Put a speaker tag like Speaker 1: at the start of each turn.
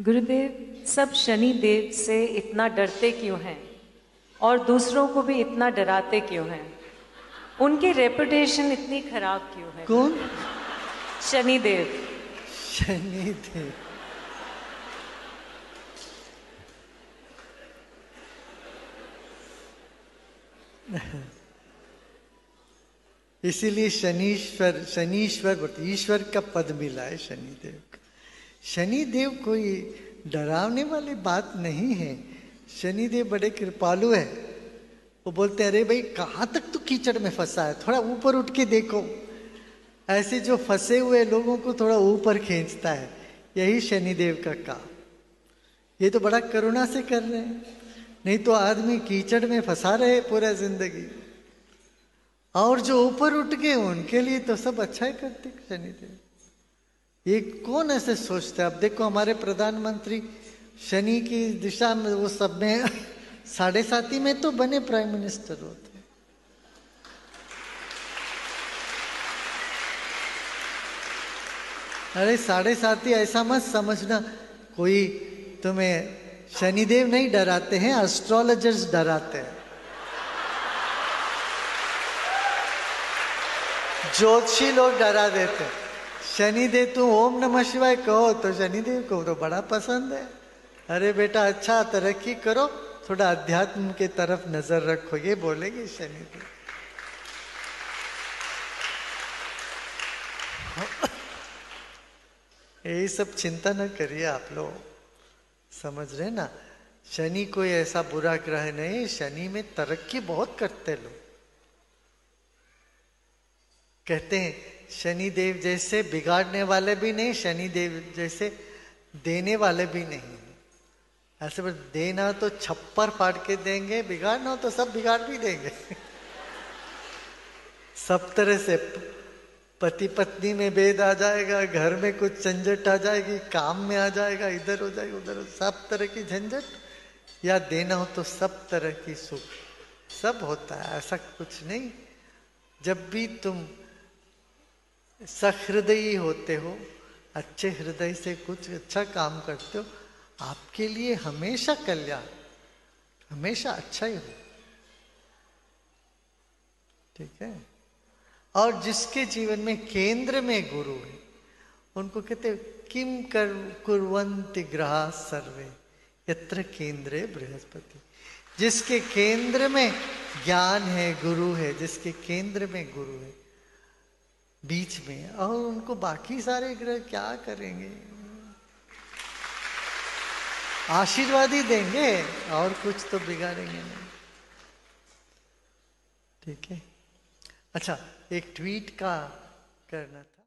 Speaker 1: गुरुदेव सब शनि देव से इतना डरते क्यों हैं? और दूसरों को भी इतना डराते क्यों हैं? उनकी रेपुटेशन इतनी खराब क्यों है?
Speaker 2: कौन?
Speaker 1: शनि देव
Speaker 2: शनि देव इसीलिए शनीश्वर शनीश्वर ईश्वर का पद मिला है शनिदेव को। शनिदेव कोई डरावने वाली बात नहीं है। शनिदेव बड़े कृपालु है। वो बोलते हैं, अरे भाई, कहाँ तक तू कीचड़ में फंसा है? थोड़ा ऊपर उठ के देखो। ऐसे जो फंसे हुए लोगों को थोड़ा ऊपर खींचता है, यही शनिदेव का काम। ये तो बड़ा करुणा से कर रहे हैं। नहीं तो आदमी कीचड़ में फंसा रहे पूरा ज़िंदगी। और जो ऊपर उठ गए, उनके लिए तो सब अच्छा ही करते शनिदेव। ये कौन ऐसे सोचते अब देखो हमारे प्रधानमंत्री शनि की दिशा में वो सब में साढ़े साथी में तो बने प्राइम मिनिस्टर होते अरे साढ़े साथी ऐसा मत समझना। कोई तुम्हें शनिदेव नहीं डराते हैं एस्ट्रोलॉजर्स डराते हैं। ज्योतिषी लोग डरा देते हैं। शनिदेव तुम ओम नमः शिवाय कहो तो शनिदेव को तो बड़ा पसंद है। अरे बेटा अच्छा तरक्की करो, थोड़ा अध्यात्म के तरफ़ नज़र रखो, ये बोलेंगे शनिदेव। यही सब चिंता न करिए आप लोग, समझ रहे ना? शनि कोई ऐसा बुरा ग्रह नहीं, शनि में तरक्की बहुत करते लोग। कहते हैं शनि देव जैसे बिगाड़ने वाले भी नहीं शनि देव जैसे देने वाले भी नहीं। ऐसे बस देना तो छप्पर फाड़ के देंगे, बिगाड़ना तो सब बिगाड़ भी देंगे। सब तरह से पति पत्नी में भेद आ जाएगा, घर में कुछ झंझट आ जाएगी, काम में आ जाएगा, इधर हो जाएगा, उधर हो, सब तरह की झंझट। या देना हो तो सब तरह की सुख, सब होता है, ऐसा कुछ नहीं। जब भी तुम सहृदयी होते हो, अच्छे हृदय से कुछ अच्छा काम करते हो, आपके लिए हमेशा कल्याण, हमेशा अच्छा ही हो। ठीक है? और जिसके जीवन में केंद्र में गुरु है, उनको कहते किम कर कुरवंति ग्रह सर्वे, यत्र केंद्र बृहस्पति। जिसके केंद्र में ज्ञान है, गुरु है, जिसके केंद्र में गुरु है बीच में, और उनको बाकी सारे ग्रह क्या करेंगे? आशीर्वाद ही देंगे, और कुछ तो बिगाड़ेंगे नहीं। ठीक है? अच्छा एक ट्वीट का करना था।